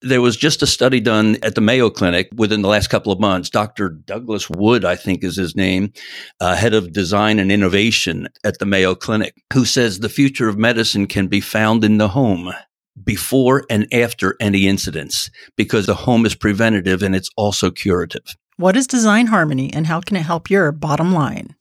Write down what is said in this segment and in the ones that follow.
There was just a study done at the Mayo Clinic within the last couple of months. Dr. Douglas Wood, I think is his name, uh, head of design and innovation at the Mayo Clinic, who says the future of medicine can be found in the home before and after any incidents because the home is preventative and it's also curative. What is design harmony and how can it help your bottom line?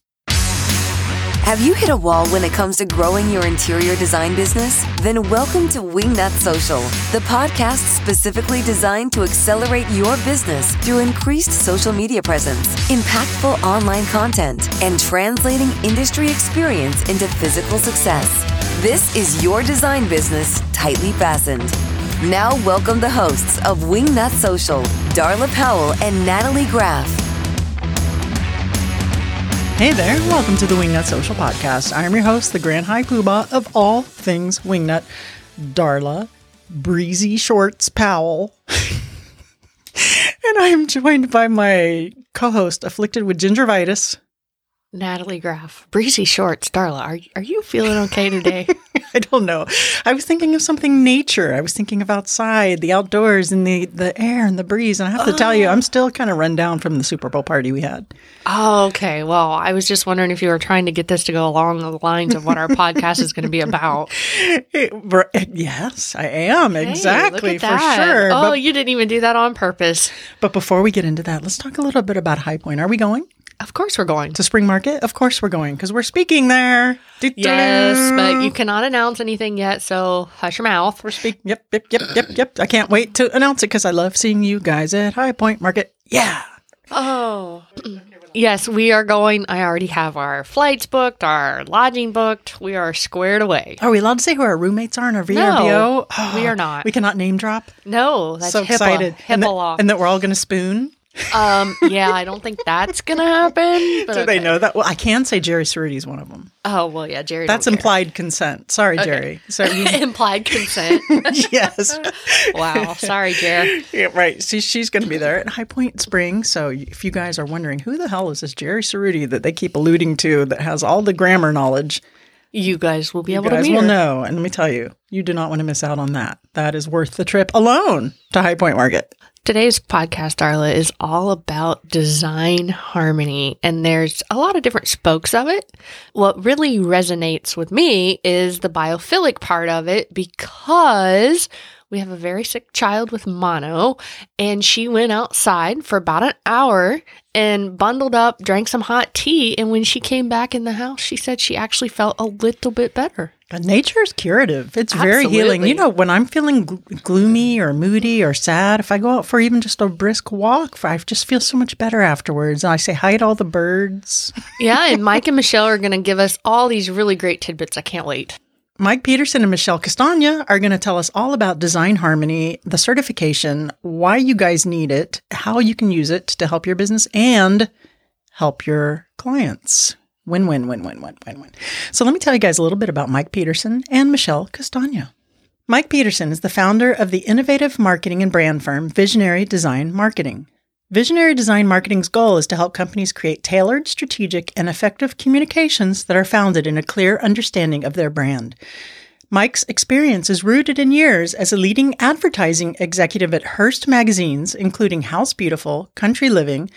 Have you hit a wall when it comes to growing your interior design business? Then welcome to Wingnut Social, the podcast specifically designed to accelerate your business through increased social media presence, impactful online content, and translating industry experience into physical success. This is your design business tightly fastened. Now, welcome the hosts of Wingnut Social, Darla Powell and Natalie Graff. Hey there, welcome to the Wingnut Social Podcast. I am your host, the Grand High Poobah of all things Wingnut, Darla Breezy Shorts Powell. and I am joined by my co host, afflicted with gingivitis. Natalie Graff, breezy shorts, Darla. Are are you feeling okay today? I don't know. I was thinking of something nature. I was thinking of outside, the outdoors, and the the air and the breeze. And I have to tell you, I'm oh. still kind of run down from the Super Bowl party we had. oh, okay. Well, I was just wondering if you were trying to get this to go along the lines of what our podcast is going to be about. It- yes, I am Hey, exactly for sure. Oh, But, you didn't even do that on purpose. but before we get into that, let's talk a little bit about High Point. Are we going Of course, we're going. to Spring Market? Of course, we're going because we're speaking there. Yes, but you cannot announce anything yet, so hush your mouth. We're speak. Yep, yep, yep, yep, yep. I can't wait to announce it because I love seeing you guys at High Point Market. Yeah. Oh. Yes, we are going. I already have our flights booked, our lodging booked. We are squared away. Are we allowed to say who our roommates are in our VRBO? No, we are not. We cannot name drop. No, that's so HIPAA, excited. and, HIPAA that, law. and that we're all going to spoon. Um, yeah, I don't think that's gonna happen. But Do they know that? Well, I can say Jerry Cerruti is one of them. Oh well, yeah, Jerry. That's don't care. implied consent. Sorry, Jerry. So you, implied consent. yes. wow, sorry, Jerry. Yeah, right. See, she's going to be there at High Point Spring. So if you guys are wondering who the hell is this Jerry Cerruti that they keep alluding to that has all the grammar knowledge, You guys will be you able guys to meet will her. know. And let me tell you, you do not want to miss out on that. That is worth the trip alone to High Point Market. Today's podcast, Darla, is all about design harmony, and there's a lot of different spokes of it. What really resonates with me is the biophilic part of it because we have a very sick child with mono, and she went outside for about an hour and bundled up, drank some hot tea, and when she came back in the house, she said she actually felt a little bit better. Nature is curative. It's very healing. You know, when I'm feeling gl- gloomy or moody or sad, if I go out for even just a brisk walk, I just feel so much better afterwards. And I say hi to all the birds. Yeah, and Mike and Michelle are going to give us all these really great tidbits. I can't wait. Mike Peterson and Michelle Castagna are going to tell us all about Design Harmony, the certification, why you guys need it, how you can use it to help your business and help your clients. Win, win, win, win, win, win, win. So let me tell you guys a little bit about Mike Peterson and Michelle Castagna. Mike Peterson is the founder of the innovative marketing and brand firm Visionary Design Marketing. Visionary Design Marketing's goal is to help companies create tailored, strategic, and effective communications that are founded in a clear understanding of their brand. Mike's experience is rooted in years as a leading advertising executive at Hearst magazines, including House Beautiful, Country Living,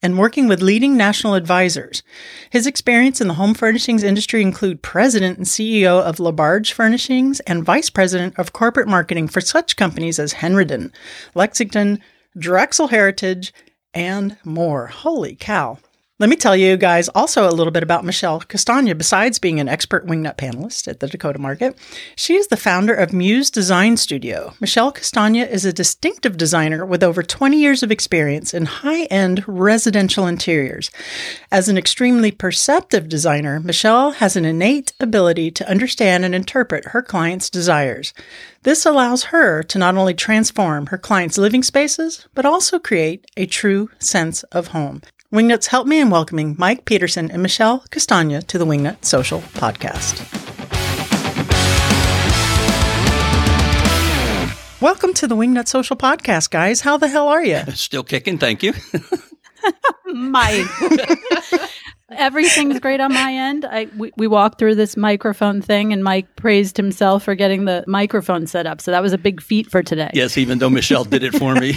and working with leading national advisors. His experience in the home furnishings industry include president and CEO of LaBarge Furnishings and vice president of corporate marketing for such companies as Henredon, Lexington, Drexel Heritage, and more. Holy cow. Let me tell you guys also a little bit about Michelle Castagna. Besides being an expert wingnut panelist at the Dakota Market, she is the founder of Muse Design Studio. Michelle Castagna is a distinctive designer with over 20 years of experience in high end residential interiors. As an extremely perceptive designer, Michelle has an innate ability to understand and interpret her clients' desires. This allows her to not only transform her clients' living spaces, but also create a true sense of home. Wingnuts help me in welcoming Mike Peterson and Michelle Castagna to the Wingnut Social Podcast. Welcome to the Wingnut Social Podcast, guys. How the hell are you? Still kicking, thank you. Mike. Everything's great on my end. I we, we walked through this microphone thing, and Mike praised himself for getting the microphone set up. So that was a big feat for today. Yes, even though Michelle did it for me.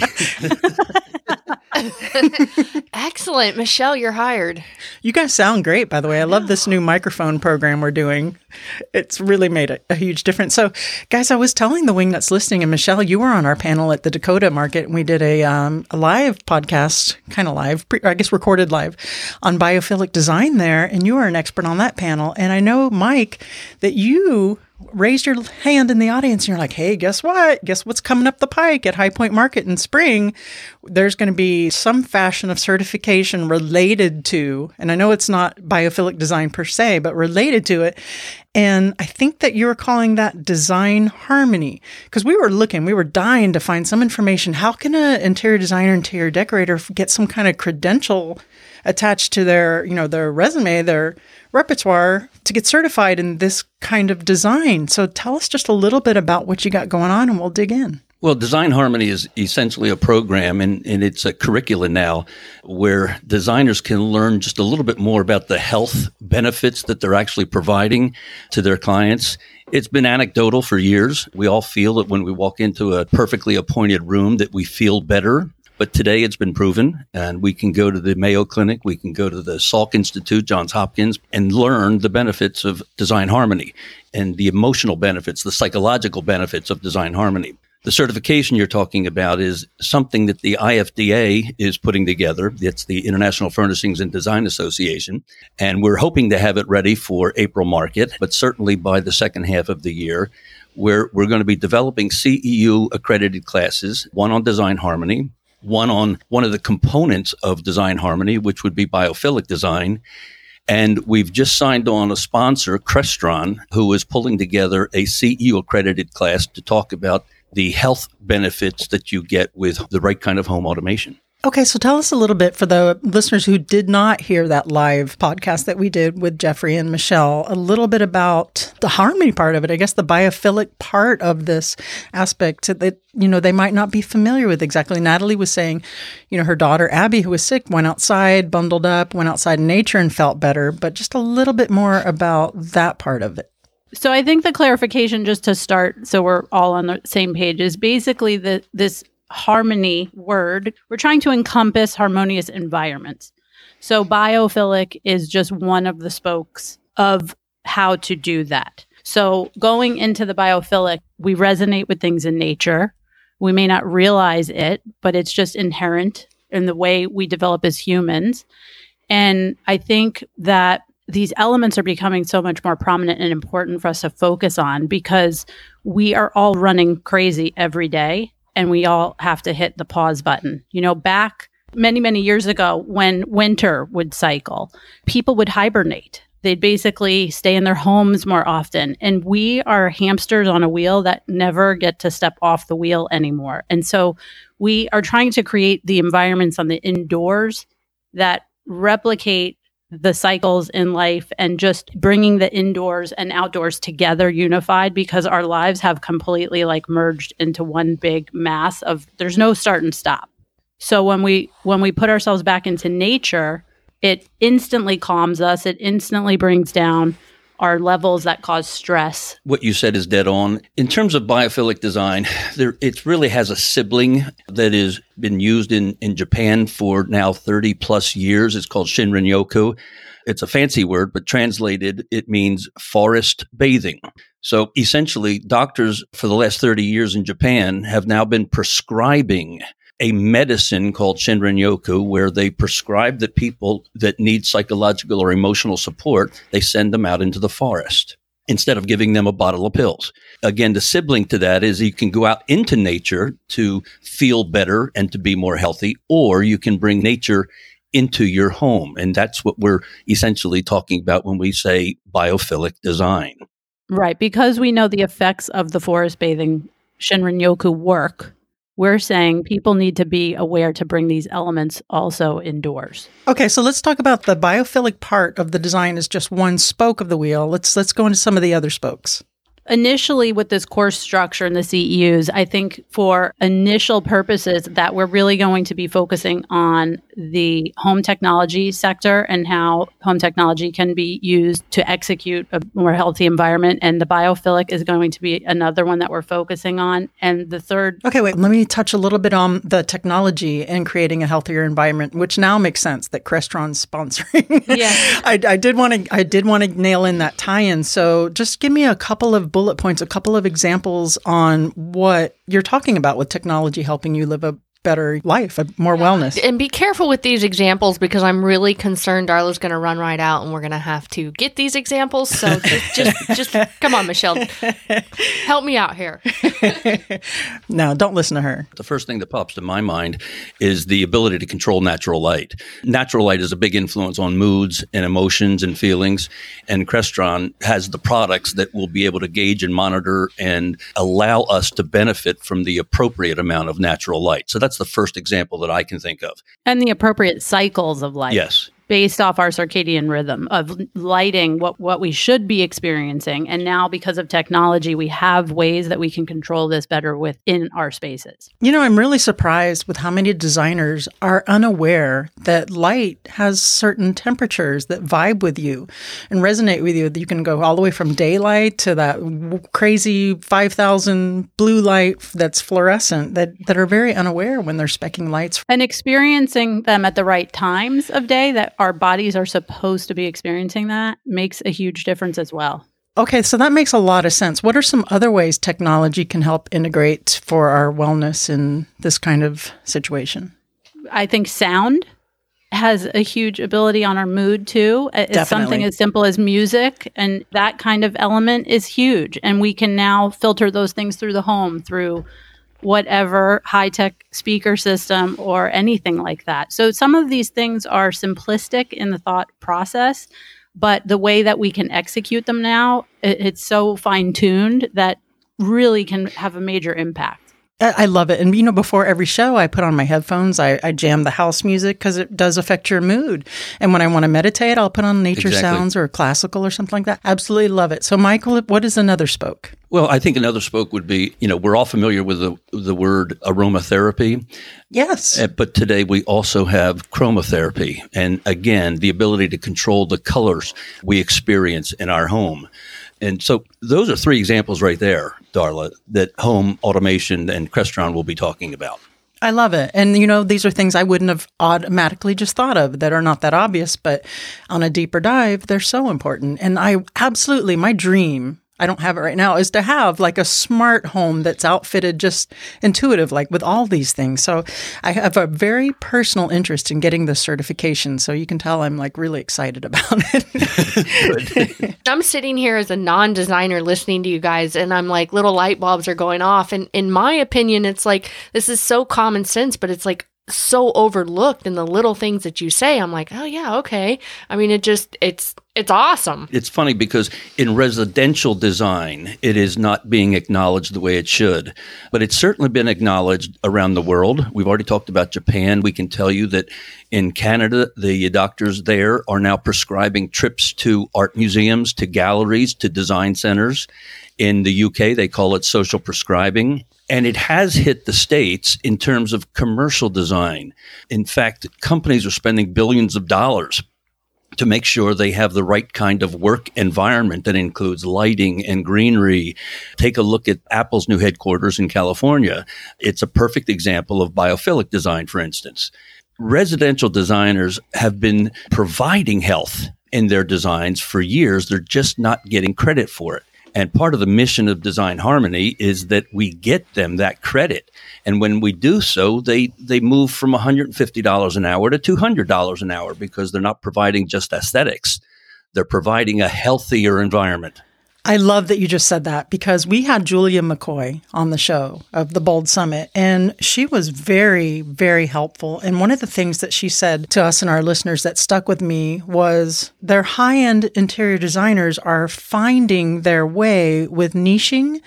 Excellent. Michelle, you're hired. You guys sound great, by the way. I love this new microphone program we're doing. It's really made a, a huge difference. So, guys, I was telling the Wingnuts listening, and Michelle, you were on our panel at the Dakota Market, and we did a, um, a live podcast, kind of live, pre- I guess recorded live, on biophilic design there, and you were an expert on that panel. And I know, Mike, that you raised your hand in the audience and you're like, hey, guess what? Guess what's coming up the pike at High Point Market in spring? There's going to be some fashion of certification related to, and I know it's not biophilic design per se, but related to it. And I think that you were calling that design harmony because we were looking, we were dying to find some information. How can an interior designer, interior decorator get some kind of credential attached to their, you know, their resume, their repertoire to get certified in this kind of design. So tell us just a little bit about what you got going on and we'll dig in. Well, Design Harmony is essentially a program and, and it's a curriculum now where designers can learn just a little bit more about the health benefits that they're actually providing to their clients. It's been anecdotal for years. We all feel that when we walk into a perfectly appointed room that we feel better but today it's been proven, and we can go to the Mayo Clinic, we can go to the Salk Institute, Johns Hopkins, and learn the benefits of design harmony and the emotional benefits, the psychological benefits of design harmony. The certification you're talking about is something that the IFDA is putting together. It's the International Furnishings and Design Association. And we're hoping to have it ready for April market, but certainly by the second half of the year, where we're going to be developing CEU accredited classes, one on design harmony, one on one of the components of design harmony, which would be biophilic design. And we've just signed on a sponsor, Crestron, who is pulling together a CEU accredited class to talk about the health benefits that you get with the right kind of home automation. Okay, so tell us a little bit for the listeners who did not hear that live podcast that we did with Jeffrey and Michelle, a little bit about the harmony part of it. I guess the biophilic part of this aspect that, you know, they might not be familiar with exactly. Natalie was saying, you know, her daughter Abby, who was sick, went outside, bundled up, went outside in nature and felt better, but just a little bit more about that part of it. So I think the clarification just to start so we're all on the same page is basically that this harmony word, we're trying to encompass harmonious environments. So biophilic is just one of the spokes of how to do that. So going into the biophilic, we resonate with things in nature. We may not realize it, but it's just inherent in the way we develop as humans. And I think that these elements are becoming so much more prominent and important for us to focus on because we are all running crazy every day and we all have to hit the pause button. You know, back many, many years ago when winter would cycle, people would hibernate. They'd basically stay in their homes more often. And we are hamsters on a wheel that never get to step off the wheel anymore. And so we are trying to create the environments on the indoors that replicate the cycles in life and just bringing the indoors and outdoors together unified because our lives have completely like merged into one big mass of there's no start and stop. So when we when we put ourselves back into nature, it instantly calms us, it instantly brings down are levels that cause stress. What you said is dead on. In terms of biophilic design, there it really has a sibling that has been used in, in Japan for now 30 plus years. It's called Shinrin Yoku. It's a fancy word, but translated, it means forest bathing. So essentially, doctors for the last 30 years in Japan have now been prescribing a medicine called Shinrin Yoku where they prescribe that people that need psychological or emotional support, they send them out into the forest instead of giving them a bottle of pills. Again, the sibling to that is you can go out into nature to feel better and to be more healthy, or you can bring nature into your home. And that's what we're essentially talking about when we say biophilic design. Right. Because we know the effects of the forest bathing Shinrin Yoku work, we're saying people need to be aware to bring these elements also indoors. Okay, so let's talk about the biophilic part of the design is just one spoke of the wheel. Let's let's go into some of the other spokes. Initially with this course structure and the CEUs, I think for initial purposes that we're really going to be focusing on the home technology sector and how home technology can be used to execute a more healthy environment. And the biophilic is going to be another one that we're focusing on. And the third. Okay, wait, let me touch a little bit on the technology and creating a healthier environment, which now makes sense that Crestron's sponsoring. Yeah. I, I did want to I did want to nail in that tie-in. So just give me a couple of bullet points, a couple of examples on what you're talking about with technology helping you live a better life, a more wellness. And be careful with these examples because I'm really concerned Darla's going to run right out and we're going to have to get these examples. So just, just, just come on, Michelle, help me out here. no, don't listen to her. The first thing that pops to my mind is the ability to control natural light. Natural light is a big influence on moods and emotions and feelings, and Crestron has the products that will be able to gauge and monitor and allow us to benefit from the appropriate amount of natural light. So that's the first example that I can think of. And the appropriate cycles of life. Yes. Based off our circadian rhythm of lighting what, what we should be experiencing. And now, because of technology, we have ways that we can control this better within our spaces. You know, I'm really surprised with how many designers are unaware that light has certain temperatures that vibe with you and resonate with you. You can go all the way from daylight to that crazy 5,000 blue light that's fluorescent that, that are very unaware when they're specking lights. And experiencing them at the right times of day that our bodies are supposed to be experiencing that makes a huge difference as well. Okay, so that makes a lot of sense. What are some other ways technology can help integrate for our wellness in this kind of situation? I think sound has a huge ability on our mood too. Uh, it's Definitely. something as simple as music, and that kind of element is huge. And we can now filter those things through the home through whatever high tech speaker system or anything like that. So some of these things are simplistic in the thought process, but the way that we can execute them now, it, it's so fine tuned that really can have a major impact. I I love it. And, you know, before every show, I put on my headphones, I, I jam the house music because it does affect your mood. And when I want to meditate, I'll put on nature Exactly. sounds or classical or something like that. Absolutely love it. So, Michael, what is another spoke? Well, I think another spoke would be, you know, we're all familiar with the, the word aromatherapy. Yes. Uh, But today we also have chromotherapy. And again, the ability to control the colors we experience in our home. And so those are three examples right there, Darla, that home automation and Crestron will be talking about. I love it. And, you know, these are things I wouldn't have automatically just thought of that are not that obvious, but on a deeper dive, they're so important. And I absolutely, my dream, I don't have it right now, is to have like a smart home that's outfitted just intuitive, like with all these things. So I have a very personal interest in getting this certification. So you can tell I'm like really excited about it. I'm sitting here as a non designer listening to you guys, and I'm like, little light bulbs are going off. And in my opinion, it's like, this is so common sense, but it's like, so overlooked in the little things that you say i'm like oh yeah okay i mean it just it's it's awesome It's funny because in residential design, it is not being acknowledged the way it should, but it's certainly been acknowledged around the world. We've already talked about Japan. We can tell you that in Canada, the doctors there are now prescribing trips to art museums, to galleries, to design centers. In the UK, they call it social prescribing. And it has hit the States in terms of commercial design. In fact, companies are spending billions of dollars to make sure they have the right kind of work environment that includes lighting and greenery. Take a look at Apple's new headquarters in California. It's a perfect example of biophilic design, for instance. Residential designers have been providing health in their designs for years. They're just not getting credit for it. And part of the mission of Design Harmony is that we get them that credit. And when we do so, they, they move from $150 an hour to $200 an hour because they're not providing just aesthetics. They're providing a healthier environment. I love that you just said that because we had Julia McCoy on the show of the Bold Summit, and she was very, very helpful. And one of the things that she said to us and our listeners that stuck with me was their high end interior designers are finding their way with niching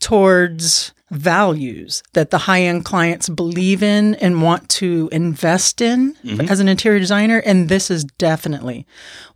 towards values that the high end clients believe in and want to invest in mm-hmm. as an interior designer. And this is definitely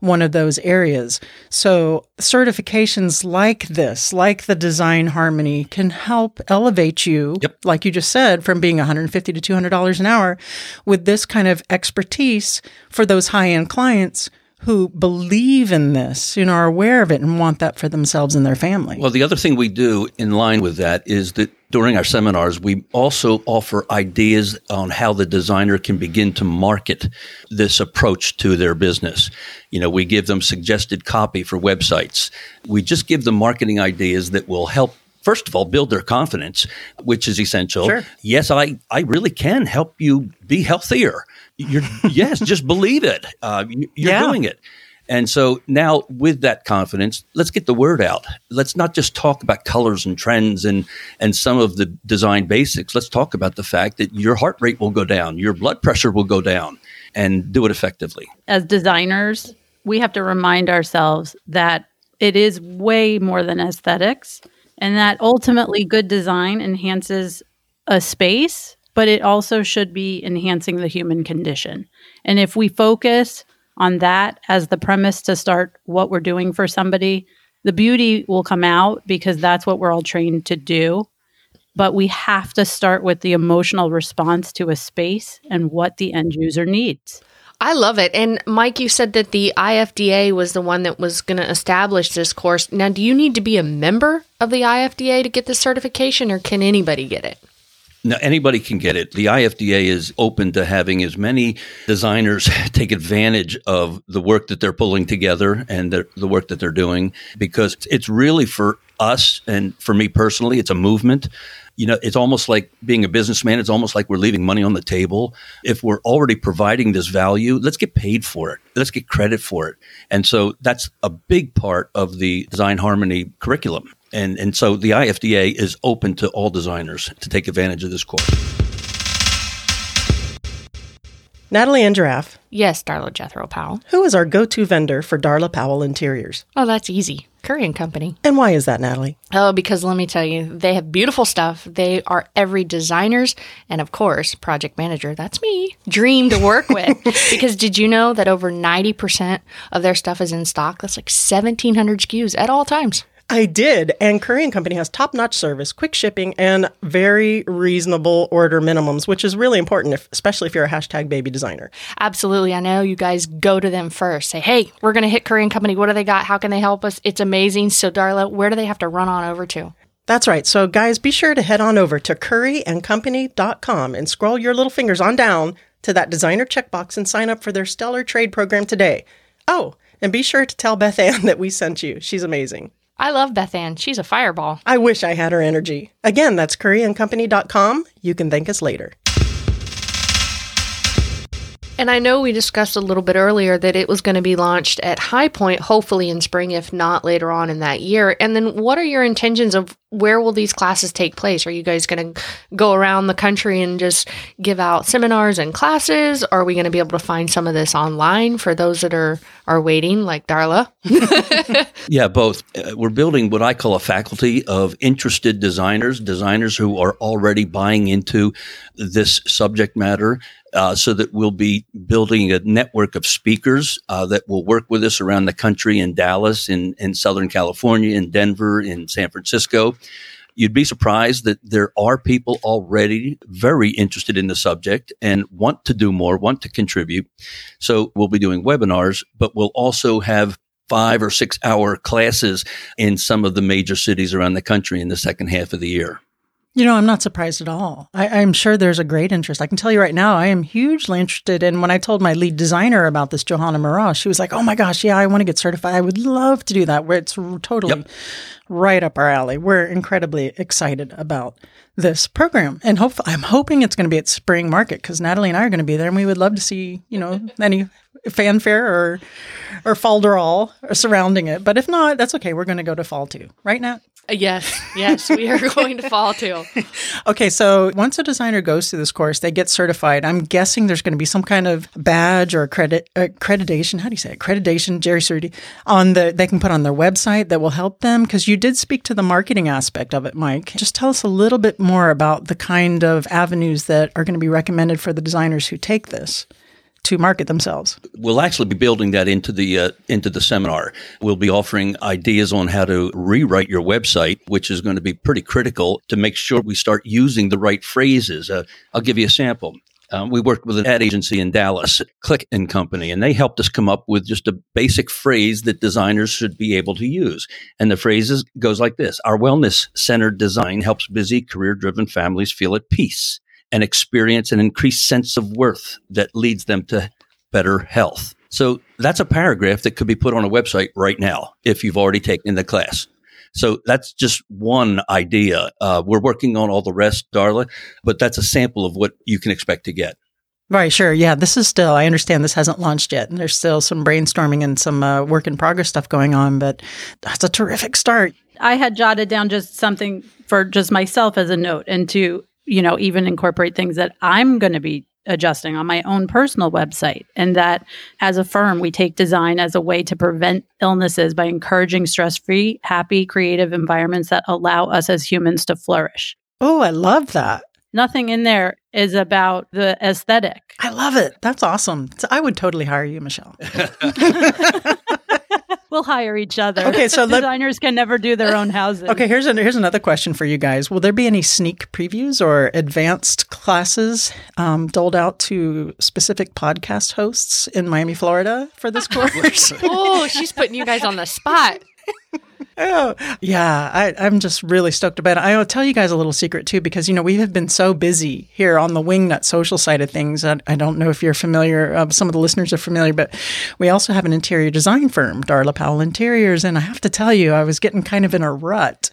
one of those areas. So, certifications like this, like the Design Harmony, can help elevate you, Yep. like you just said, from being $150 to $200 an hour with this kind of expertise for those high end clients who believe in this, you know, are aware of it and want that for themselves and their family. Well, the other thing we do in line with that is that during our seminars, we also offer ideas on how the designer can begin to market this approach to their business. You know, we give them suggested copy for websites. We just give them marketing ideas that will help. First of all, build their confidence, which is essential. Sure. Yes, I, I really can help you be healthier. You're, yes, just believe it. Uh, you- you're Yeah. doing it. And so now, with that confidence, let's get the word out. Let's not just talk about colors and trends and and some of the design basics. Let's talk about the fact that your heart rate will go down, your blood pressure will go down, and do it effectively. as designers, we have to remind ourselves that it is way more than aesthetics and that ultimately good design enhances a space, but it also should be enhancing the human condition. And if we focus on that as the premise to start what we're doing for somebody, the beauty will come out because that's what we're all trained to do. But we have to start with the emotional response to a space and what the end user needs. I love it. And Mike, you said that the IFDA was the one that was going to establish this course. Now, do you need to be a member of the IFDA to get this certification, or can anybody get it? Now, anybody can get it. The IFDA is open to having as many designers take advantage of the work that they're pulling together and the, the work that they're doing because it's really for us and for me personally, it's a movement. You know, it's almost like being a businessman, it's almost like we're leaving money on the table. If we're already providing this value, let's get paid for it. Let's get credit for it. And so that's a big part of the Design Harmony curriculum. And, and so the IFDA is open to all designers to take advantage of this course. Natalie and Giraffe, Yes, Darla Jethro Powell. who is our go to vendor for Darla Powell Interiors? Oh, that's easy. Curry and Company. And why is that, Natalie? Oh, because let me tell you, they have beautiful stuff. They are every designer's and, of course, project manager. That's me. Dream to work with. because did you know that over 90% of their stuff is in stock? That's like 1,700 SKUs at all times. I did, and Curry and Company has top-notch service, quick shipping, and very reasonable order minimums, which is really important, if, especially if you're a hashtag baby designer. Absolutely. I know you guys go to them first. Say, hey, we're going to hit Curry and Company. What do they got? How can they help us? It's amazing. So, Darla, where do they have to run on over to? That's right. So, guys, be sure to head on over to curryandcompany.com and scroll your little fingers on down to that designer checkbox and sign up for their stellar trade program today. Oh, and be sure to tell Beth Ann that we sent you. She's amazing. I love Beth Ann. She's a fireball. I wish I had her energy. Again, that's curryandcompany.com. You can thank us later. And I know we discussed a little bit earlier that it was going to be launched at High Point, hopefully in spring, if not later on in that year. And then what are your intentions of where will these classes take place? Are you guys going to go around the country and just give out seminars and classes? Are we going to be able to find some of this online for those that are, are waiting, like Darla? Yeah, both. Uh, we're building what I call a faculty of interested designers, designers who are already buying into this subject matter, uh, so that we'll be building a network of speakers uh, that will work with us around the country in Dallas, in, in Southern California, in Denver, in San Francisco. You'd be surprised that there are people already very interested in the subject and want to do more, want to contribute. So we'll be doing webinars, but we'll also have five or six hour classes in some of the major cities around the country in the second half of the year. You know, I'm not surprised at all. I, I'm sure there's a great interest. I can tell you right now, I am hugely interested. And when I told my lead designer about this, Johanna Murrah, she was like, "Oh my gosh, yeah, I want to get certified. I would love to do that." Where it's totally Yep. right up our alley. We're incredibly excited about this program, and hope I'm hoping it's going to be at Spring Market because Natalie and I are going to be there, and we would love to see you know any fanfare or or falderall surrounding it. But if not, that's okay. We're going to go to fall too, right, Nat? Uh, yes, yes, we are going to fall too. Okay, so once a designer goes through this course, they get certified. I'm guessing there's going to be some kind of badge or credit uh, accreditation. How do you say it? accreditation, Jerry Cerruti, on the they can put on their website that will help them. Because you did speak to the marketing aspect of it, Mike. Just tell us a little bit more about the kind of avenues that are going to be recommended for the designers who take this to market themselves. We'll actually be building that into the uh, into the seminar. We'll be offering ideas on how to rewrite your website, which is going to be pretty critical to make sure we start using the right phrases. Uh, I'll give you a sample. Um, we worked with an ad agency in Dallas, Click and Company, and they helped us come up with just a basic phrase that designers should be able to use. And the phrase is, goes like this: Our wellness centered design helps busy, career driven families feel at peace and experience an increased sense of worth that leads them to better health. So that's a paragraph that could be put on a website right now if you've already taken the class. So that's just one idea. Uh, we're working on all the rest, Darla, but that's a sample of what you can expect to get. Right, sure. Yeah, this is still, I understand this hasn't launched yet. And there's still some brainstorming and some uh, work in progress stuff going on, but that's a terrific start. I had jotted down just something for just myself as a note and to you know, even incorporate things that I'm going to be adjusting on my own personal website. And that as a firm, we take design as a way to prevent illnesses by encouraging stress free, happy, creative environments that allow us as humans to flourish. Oh, I love that. Nothing in there is about the aesthetic. I love it. That's awesome. I would totally hire you, Michelle. we'll hire each other. Okay, so designers let, can never do their own houses. Okay, here's an, here's another question for you guys. Will there be any sneak previews or advanced classes um, doled out to specific podcast hosts in Miami, Florida for this course? oh, she's putting you guys on the spot oh, yeah, I, am just really stoked about it. I'll tell you guys a little secret too, because you know we have been so busy here on the Wingnut social side of things. I, I don't know if you're familiar. Uh, some of the listeners are familiar, but we also have an interior design firm, Darla Powell Interiors, and I have to tell you, I was getting kind of in a rut,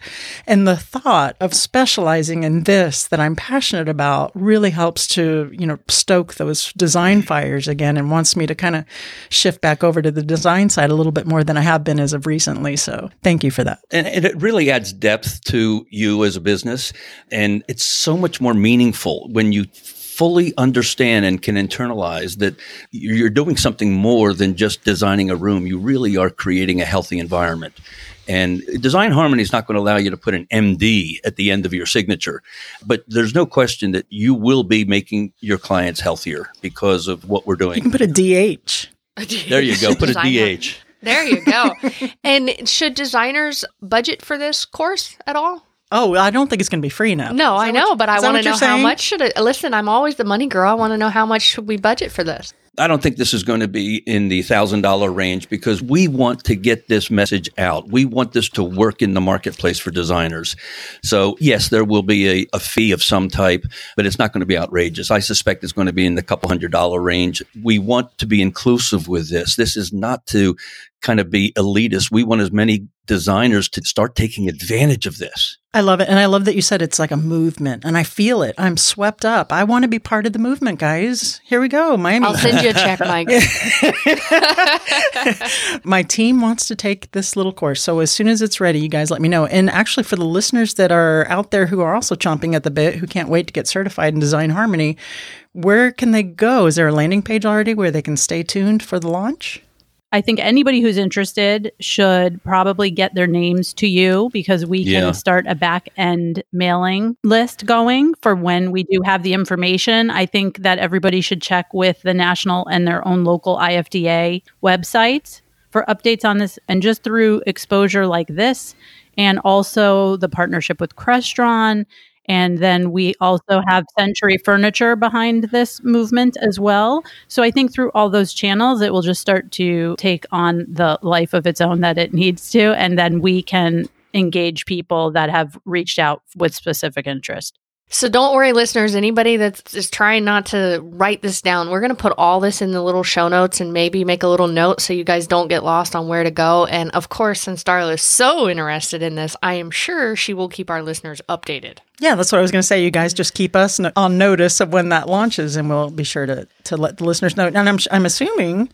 and the thought of specializing in this that I'm passionate about really helps to you know stoke those design fires again, and wants me to kind of shift back over to the design side a little bit more than I have been as of recently. So thank you for that. And, and, it really adds depth to you as a business. And it's so much more meaningful when you fully understand and can internalize that you're doing something more than just designing a room. You really are creating a healthy environment. And Design Harmony is not going to allow you to put an MD at the end of your signature. But there's no question that you will be making your clients healthier because of what we're doing. You can put a DH. There you go. Put a DH. There you go. and should designers budget for this course at all? Oh, I don't think it's going to be free now. No, I know, but I want to know how much should it. Listen, I'm always the money girl. I want to know how much should we budget for this. I don't think this is going to be in the thousand dollar range because we want to get this message out. We want this to work in the marketplace for designers. So yes, there will be a, a fee of some type, but it's not going to be outrageous. I suspect it's going to be in the couple hundred dollar range. We want to be inclusive with this. This is not to kind of be elitist. We want as many designers to start taking advantage of this. I love it. And I love that you said it's like a movement and I feel it. I'm swept up. I want to be part of the movement, guys. Here we go, Miami. I'll send you a check, Mike. My team wants to take this little course. So as soon as it's ready, you guys let me know. And actually, for the listeners that are out there who are also chomping at the bit, who can't wait to get certified in Design Harmony, where can they go? Is there a landing page already where they can stay tuned for the launch? I think anybody who's interested should probably get their names to you because we can yeah. start a back end mailing list going for when we do have the information. I think that everybody should check with the national and their own local IFDA websites for updates on this and just through exposure like this and also the partnership with Crestron and then we also have Century Furniture behind this movement as well. So I think through all those channels, it will just start to take on the life of its own that it needs to. And then we can engage people that have reached out with specific interest. So don't worry, listeners. Anybody that's just trying not to write this down, we're going to put all this in the little show notes and maybe make a little note so you guys don't get lost on where to go. And of course, since Darla is so interested in this, I am sure she will keep our listeners updated. Yeah, that's what I was going to say. You guys just keep us on notice of when that launches, and we'll be sure to to let the listeners know. And I'm I'm assuming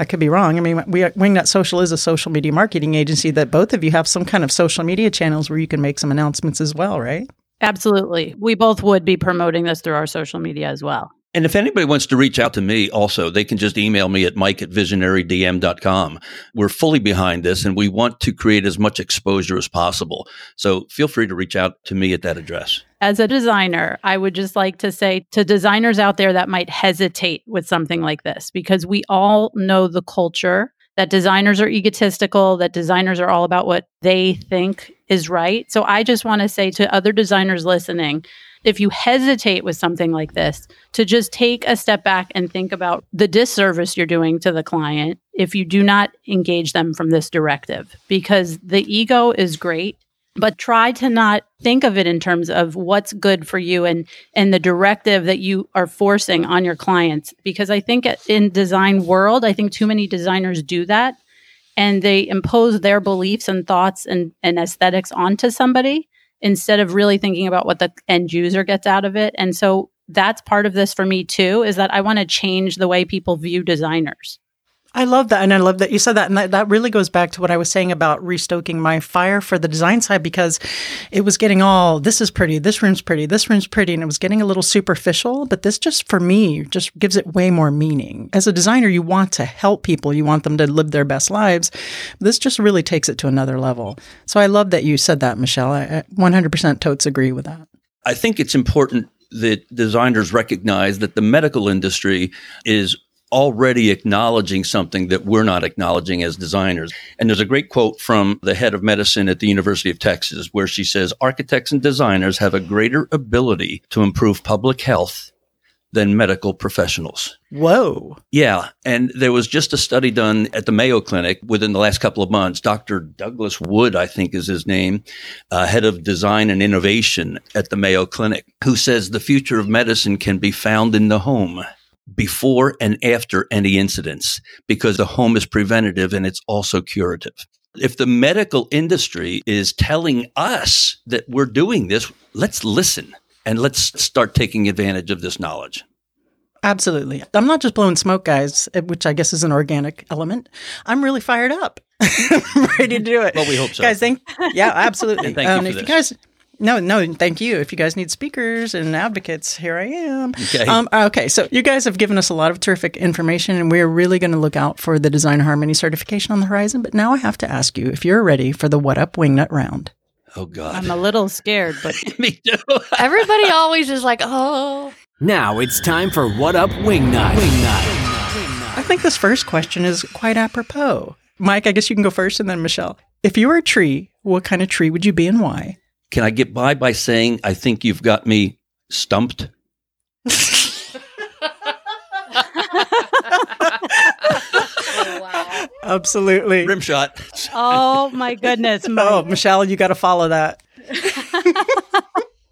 I could be wrong. I mean, we, Wingnut Social is a social media marketing agency that both of you have some kind of social media channels where you can make some announcements as well, right? Absolutely. We both would be promoting this through our social media as well. And if anybody wants to reach out to me also, they can just email me at mike at visionarydm.com. We're fully behind this and we want to create as much exposure as possible. So feel free to reach out to me at that address. As a designer, I would just like to say to designers out there that might hesitate with something like this, because we all know the culture that designers are egotistical, that designers are all about what they think is right. So I just want to say to other designers listening, if you hesitate with something like this, to just take a step back and think about the disservice you're doing to the client if you do not engage them from this directive, because the ego is great. But try to not think of it in terms of what's good for you and and the directive that you are forcing on your clients. Because I think in design world, I think too many designers do that and they impose their beliefs and thoughts and, and aesthetics onto somebody instead of really thinking about what the end user gets out of it. And so that's part of this for me too, is that I want to change the way people view designers. I love that. And I love that you said that. And that, that really goes back to what I was saying about restoking my fire for the design side because it was getting all this is pretty, this room's pretty, this room's pretty. And it was getting a little superficial. But this just for me just gives it way more meaning. As a designer, you want to help people, you want them to live their best lives. This just really takes it to another level. So I love that you said that, Michelle. I 100% totes agree with that. I think it's important that designers recognize that the medical industry is already acknowledging something that we're not acknowledging as designers. And there's a great quote from the head of medicine at the University of Texas where she says, architects and designers have a greater ability to improve public health than medical professionals. Whoa. Yeah. And there was just a study done at the Mayo Clinic within the last couple of months. Dr. Douglas Wood, I think is his name, uh, head of design and innovation at the Mayo Clinic, who says the future of medicine can be found in the home before and after any incidents because the home is preventative and it's also curative. If the medical industry is telling us that we're doing this, let's listen and let's start taking advantage of this knowledge. Absolutely. I'm not just blowing smoke, guys, which I guess is an organic element. I'm really fired up. ready to do it. Well, we hope so. Guys, thank yeah, absolutely. thank you um, for if this. you guys no, no, thank you. If you guys need speakers and advocates, here I am. Okay. Um, okay, so you guys have given us a lot of terrific information, and we're really going to look out for the Design Harmony certification on the horizon. But now I have to ask you if you're ready for the What Up Wingnut round. Oh, God. I'm a little scared, but Me too. Everybody always is like, oh. Now it's time for What Up Wingnut. Wingnut. I think this first question is quite apropos. Mike, I guess you can go first, and then Michelle. If you were a tree, what kind of tree would you be and why? Can I get by by saying I think you've got me stumped? wow. Absolutely. Rim shot. oh my goodness, Oh, Michelle, you got to follow that. that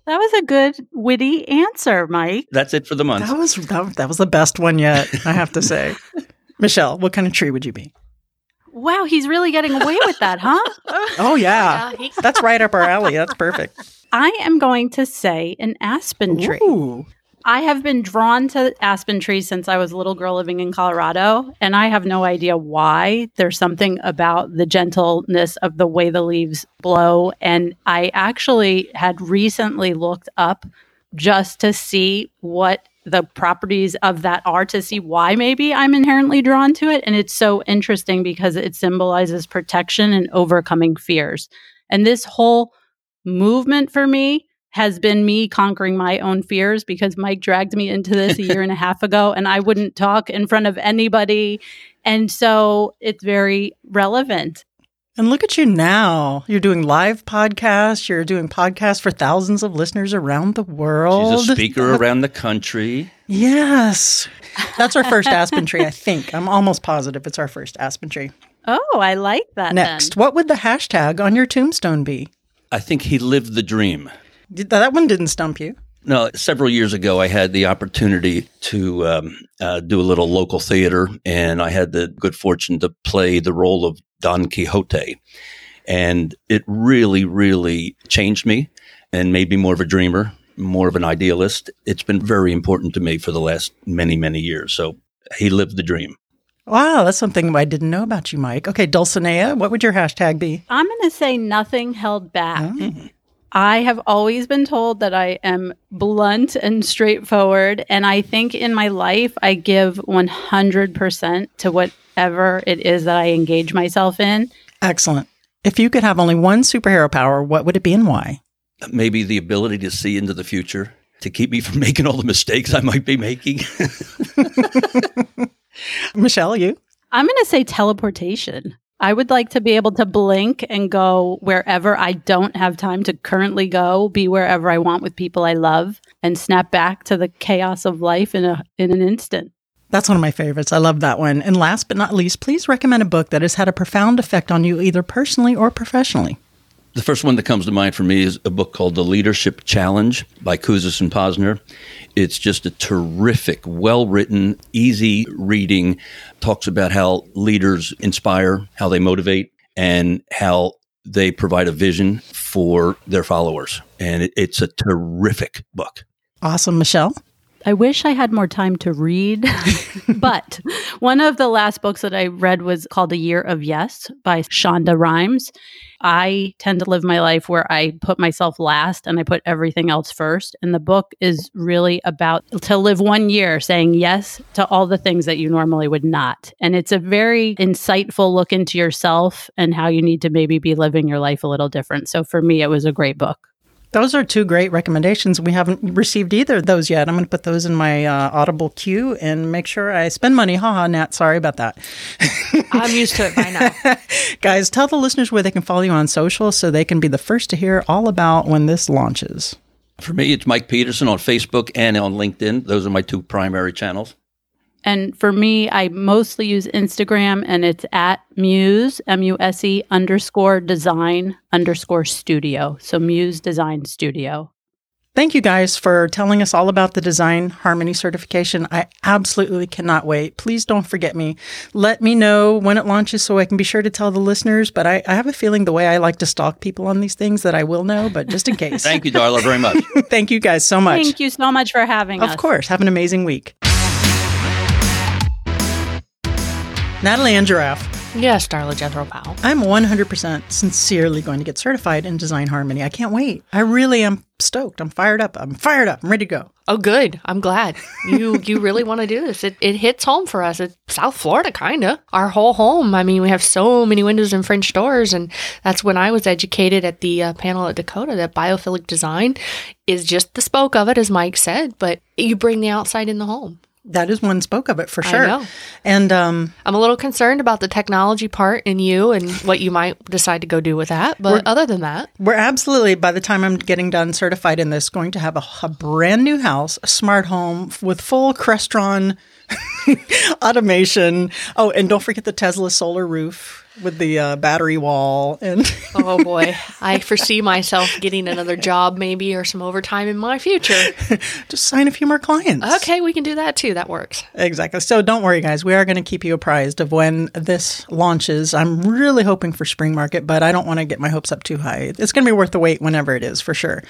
was a good witty answer, Mike. That's it for the month. That was that, that was the best one yet, I have to say. Michelle, what kind of tree would you be? Wow, he's really getting away with that, huh? Oh yeah, Yeah, he- that's right up our alley. That's perfect. I am going to say an aspen tree. Ooh. I have been drawn to aspen trees since I was a little girl living in Colorado, and I have no idea why. There's something about the gentleness of the way the leaves blow. And I actually had recently looked up just to see what the properties of that are to see why maybe I'm inherently drawn to it. And it's so interesting because it symbolizes protection and overcoming fears. And this whole movement for me has been me conquering my own fears because Mike dragged me into this a year and a half ago and I wouldn't talk in front of anybody. And so it's very relevant. And look at you now. You're doing live podcasts. You're doing podcasts for thousands of listeners around the world. She's a speaker around the country. Yes. That's our first aspen tree, I think. I'm almost positive it's our first aspen tree. Oh, I like that. Next, then. what would the hashtag on your tombstone be? I think he lived the dream. Did- That one didn't stump you. No, several years ago, I had the opportunity to um, uh, do a little local theater, and I had the good fortune to play the role of Don Quixote. And it really, really changed me and made me more of a dreamer, more of an idealist. It's been very important to me for the last many, many years. So he lived the dream. Wow, that's something I didn't know about you, Mike. Okay, Dulcinea, what would your hashtag be? I'm going to say nothing held back. Mm. I have always been told that I am blunt and straightforward. And I think in my life, I give 100% to whatever it is that I engage myself in. Excellent. If you could have only one superhero power, what would it be and why? Maybe the ability to see into the future to keep me from making all the mistakes I might be making. Michelle, you? I'm going to say teleportation. I would like to be able to blink and go wherever I don't have time to currently go, be wherever I want with people I love, and snap back to the chaos of life in a in an instant. That's one of my favorites. I love that one. And last but not least, please recommend a book that has had a profound effect on you, either personally or professionally. The first one that comes to mind for me is a book called The Leadership Challenge by Kouzes and Posner. It's just a terrific, well written, easy reading. Talks about how leaders inspire, how they motivate, and how they provide a vision for their followers. And it, it's a terrific book. Awesome, Michelle. I wish I had more time to read, but one of the last books that I read was called A Year of Yes by Shonda Rhimes. I tend to live my life where I put myself last and I put everything else first. And the book is really about to live one year saying yes to all the things that you normally would not. And it's a very insightful look into yourself and how you need to maybe be living your life a little different. So for me, it was a great book. Those are two great recommendations. We haven't received either of those yet. I'm going to put those in my uh, Audible queue and make sure I spend money. Haha, Nat, sorry about that. I'm used to it by now. Guys, tell the listeners where they can follow you on social so they can be the first to hear all about when this launches. For me, it's Mike Peterson on Facebook and on LinkedIn. Those are my two primary channels. And for me, I mostly use Instagram and it's at Muse, M U S E underscore design underscore studio. So Muse Design Studio. Thank you guys for telling us all about the Design Harmony certification. I absolutely cannot wait. Please don't forget me. Let me know when it launches so I can be sure to tell the listeners. But I, I have a feeling the way I like to stalk people on these things that I will know, but just in case. Thank you, Darla, very much. Thank you guys so much. Thank you so much for having us. Of course. Have an amazing week. Natalie and Giraffe. yes, Darla Jethro Powell. I'm 100% sincerely going to get certified in Design Harmony. I can't wait. I really am stoked. I'm fired up. I'm fired up. I'm ready to go. Oh, good. I'm glad you you really want to do this. It it hits home for us. It's South Florida, kind of our whole home. I mean, we have so many windows and French doors, and that's when I was educated at the uh, panel at Dakota that biophilic design is just the spoke of it, as Mike said. But you bring the outside in the home. That is one spoke of it for I sure. know. And um, I'm a little concerned about the technology part in you and what you might decide to go do with that. But other than that, we're absolutely, by the time I'm getting done certified in this, going to have a, a brand new house, a smart home with full Crestron automation. Oh, and don't forget the Tesla solar roof with the uh, battery wall. And oh boy, I foresee myself getting another job maybe or some overtime in my future. just sign a few more clients. Okay, we can do that too. That works. Exactly. So don't worry, guys. We are going to keep you apprised of when this launches. I'm really hoping for spring market, but I don't want to get my hopes up too high. It's going to be worth the wait whenever it is, for sure.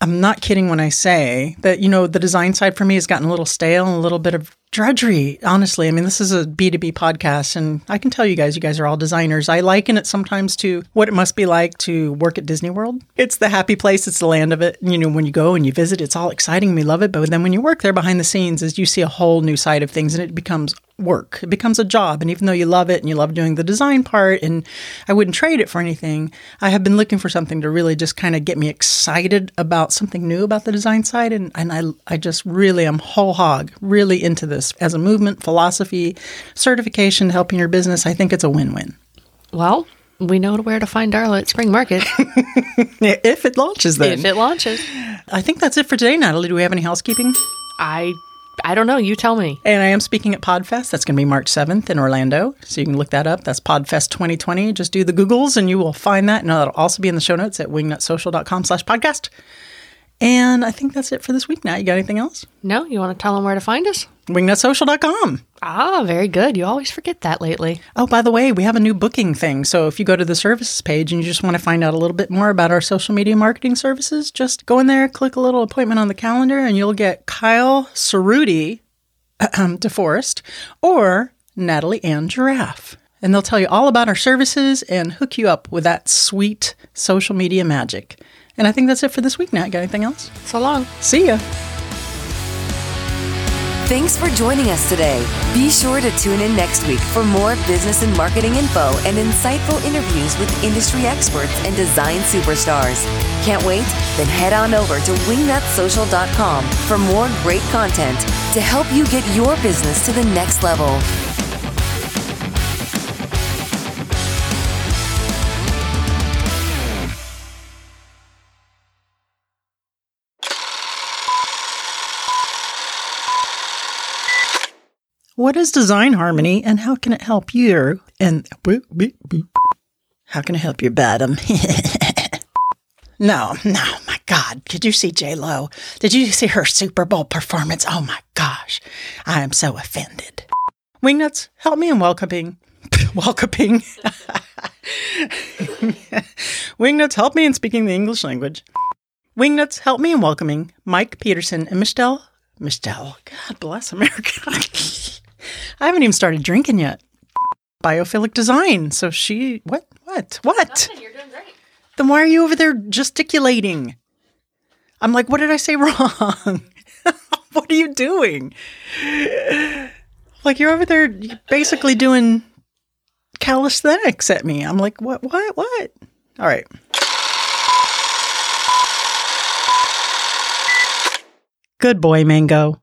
I'm not kidding when I say that, you know, the design side for me has gotten a little stale and a little bit of drudgery, honestly. I mean, this is a B2B podcast, and I can tell you guys, you guys are all designers. I liken it sometimes to what it must be like to work at Disney World. It's the happy place, it's the land of it. You know, when you go and you visit, it's all exciting. We love it. But then when you work there behind the scenes, is you see a whole new side of things and it becomes work. It becomes a job. And even though you love it and you love doing the design part, and I wouldn't trade it for anything, I have been looking for something to really just kind of get me excited about something new about the design side. And, and I, I just really am whole hog, really into this as a movement, philosophy, certification, helping your business. I think it's a win win. Well, we know where to find Darla at Spring Market If it launches, then. if it launches. I think that's it for today, Natalie. Do we have any housekeeping? I I don't know. You tell me. And I am speaking at Podfest. That's going to be March 7th in Orlando. So you can look that up. That's Podfest 2020. Just do the Googles and you will find that. And that'll also be in the show notes at wingnutsocial.com slash podcast. And I think that's it for this week. Now, you got anything else? No, you want to tell them where to find us? Wingnutsocial.com. Ah, very good. You always forget that lately. Oh, by the way, we have a new booking thing. So if you go to the services page and you just want to find out a little bit more about our social media marketing services, just go in there, click a little appointment on the calendar, and you'll get Kyle Cerruti, DeForest, or Natalie Ann Giraffe. And they'll tell you all about our services and hook you up with that sweet social media magic. And I think that's it for this week, Nat. Got anything else? So long. See ya. Thanks for joining us today. Be sure to tune in next week for more business and marketing info and insightful interviews with industry experts and design superstars. Can't wait? Then head on over to wingnutsocial.com for more great content to help you get your business to the next level. What is design harmony and how can it help you? And how can it help your bottom? no, no, my God. Did you see J Lo? Did you see her Super Bowl performance? Oh my gosh. I am so offended. Wingnuts, help me in welcoming. welcoming. Wingnuts, help me in speaking the English language. Wingnuts, help me in welcoming Mike Peterson and Michelle. Michelle, God bless America. I haven't even started drinking yet. Biophilic design. So she, what, what, what? You're doing great. Then why are you over there gesticulating? I'm like, what did I say wrong? what are you doing? Like you're over there basically doing calisthenics at me. I'm like, what, what, what? All right. Good boy, Mango.